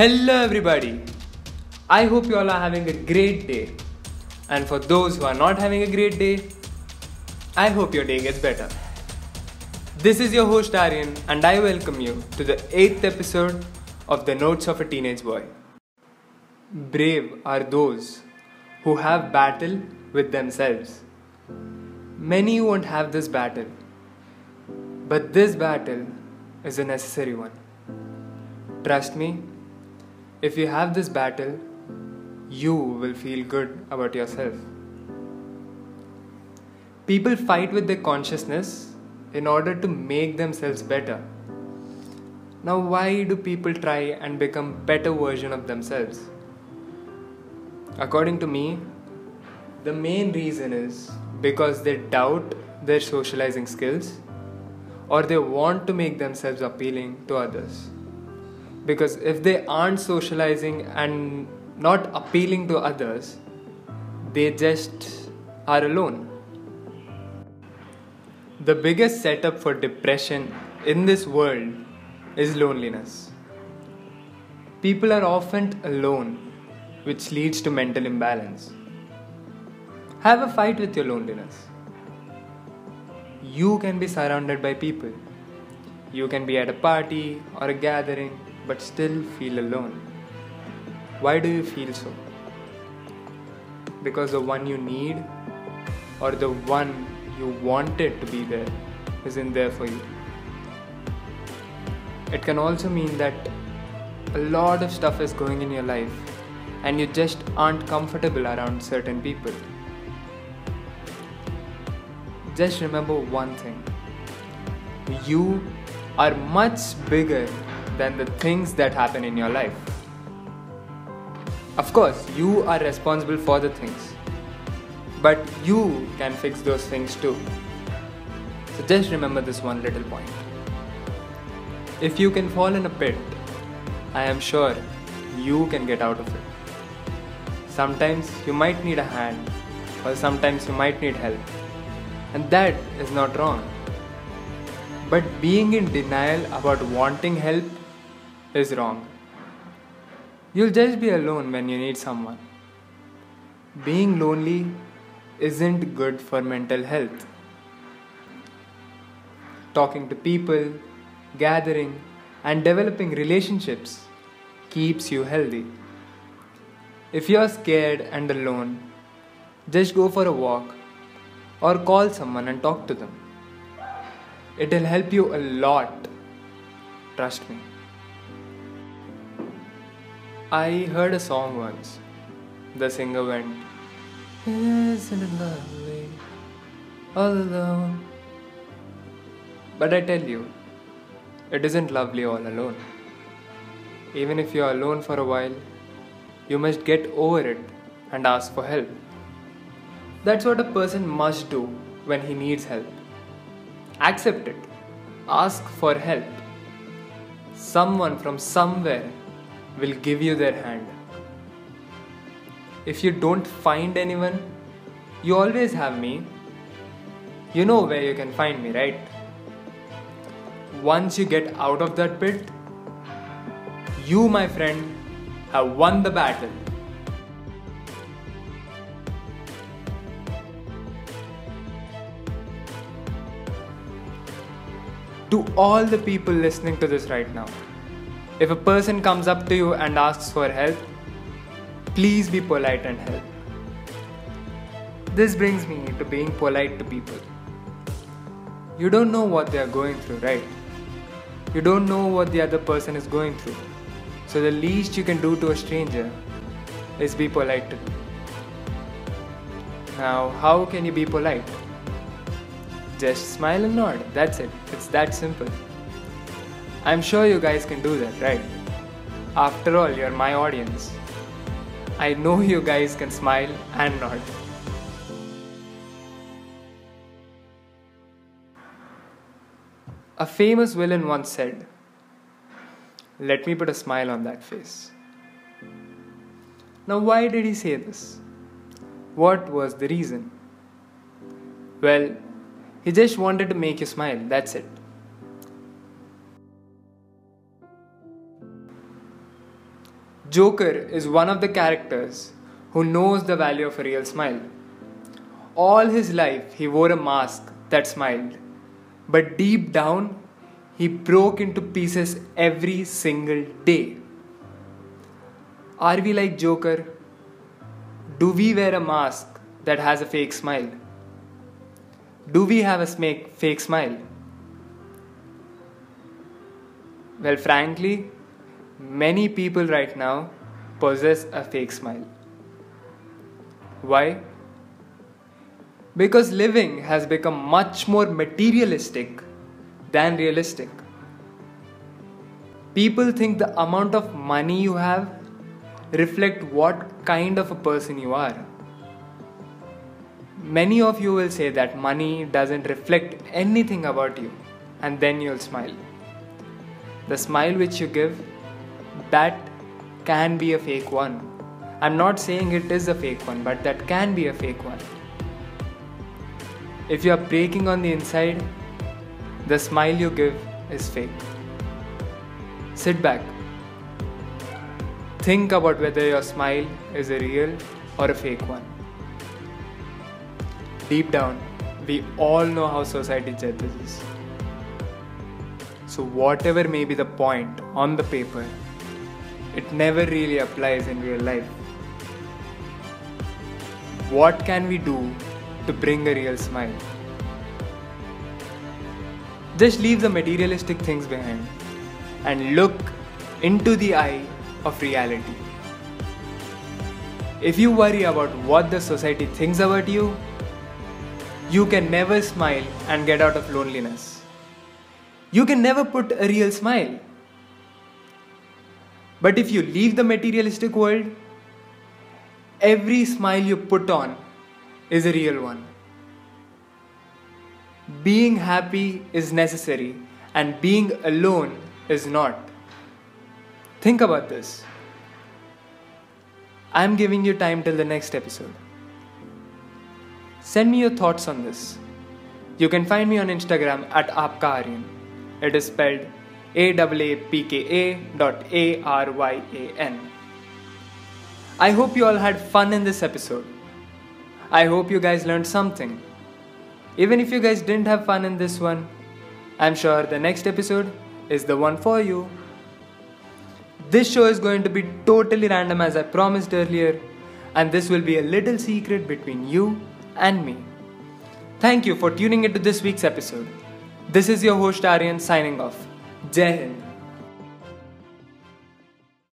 Hello, everybody. I hope you all are having a great day. And for those who are not having a great day, I hope your day gets better. This is your host Aryan, and I welcome you to the eighth episode of The Notes of a Teenage Boy. Brave are those who have battle with themselves. Many won't have this battle, but this battle is a necessary one. Trust me, if you have this battle, you will feel good about yourself. People fight with their consciousness in order to make themselves better. Now, why do people try and become better version of themselves? According to me, the main reason is because they doubt their socializing skills or they want to make themselves appealing to others. Because if they aren't socializing and not appealing to others, they just are alone. The biggest setup for depression in this world is loneliness. People are often alone, which leads to mental imbalance. Have a fight with your loneliness. You can be surrounded by people. You can be at a party or a gathering but still feel alone. Why do you feel so? Because the one you need or the one you wanted to be there isn't there for you. It can also mean that a lot of stuff is going in your life and you just aren't comfortable around certain people. Just remember one thing you are much bigger than the things that happen in your life. Of course, you are responsible for the things, but you can fix those things too. So just remember this one little point. If you can fall in a pit, I am sure you can get out of it. Sometimes you might need a hand, or sometimes you might need help and that is not wrong. But being in denial about wanting help is wrong. You'll just be alone when you need someone. Being lonely isn't good for mental health. Talking to people, gathering, and developing relationships keeps you healthy. If you're scared and alone, just go for a walk or call someone and talk to them. It'll help you a lot. Trust me. I heard a song once. The singer went, Isn't it lovely? All alone. But I tell you, it isn't lovely all alone. Even if you're alone for a while, you must get over it and ask for help. That's what a person must do when he needs help. Accept it. Ask for help. Someone from somewhere will give you their hand. If you don't find anyone, you always have me. You know where you can find me, right? Once you get out of that pit, you, my friend, have won the battle. to all the people listening to this right now. If a person comes up to you and asks for help, please be polite and help. This brings me to being polite to people. You don't know what they are going through, right? You don't know what the other person is going through. So the least you can do to a stranger is be polite to them. Now, how can you be polite? Just smile and nod. That's it. It's that simple. I'm sure you guys can do that, right? After all, you're my audience. I know you guys can smile and nod. A famous villain once said, Let me put a smile on that face. Now, why did he say this? What was the reason? Well, he just wanted to make you smile, that's it. Joker is one of the characters who knows the value of a real smile. All his life, he wore a mask that smiled, but deep down, he broke into pieces every single day. Are we like Joker? Do we wear a mask that has a fake smile? Do we have a fake smile? Well, frankly, many people right now possess a fake smile. Why? Because living has become much more materialistic than realistic. People think the amount of money you have reflect what kind of a person you are. Many of you will say that money doesn't reflect anything about you and then you'll smile. The smile which you give that can be a fake one. I'm not saying it is a fake one, but that can be a fake one. If you are breaking on the inside, the smile you give is fake. Sit back. Think about whether your smile is a real or a fake one. Deep down, we all know how society judges So, whatever may be the point on the paper, it never really applies in real life. What can we do to bring a real smile? Just leave the materialistic things behind and look into the eye of reality. If you worry about what the society thinks about you, you can never smile and get out of loneliness. You can never put a real smile. But if you leave the materialistic world, every smile you put on is a real one. Being happy is necessary, and being alone is not. Think about this. I'm giving you time till the next episode. Send me your thoughts on this. You can find me on Instagram at Aapka It is spelled a-A-P-K-A dot A-R-Y-A-N. I hope you all had fun in this episode. I hope you guys learned something. Even if you guys didn't have fun in this one, I'm sure the next episode is the one for you. This show is going to be totally random as I promised earlier, and this will be a little secret between you and me. Thank you for tuning into this week's episode. This is your host Aryan signing off Jai Hind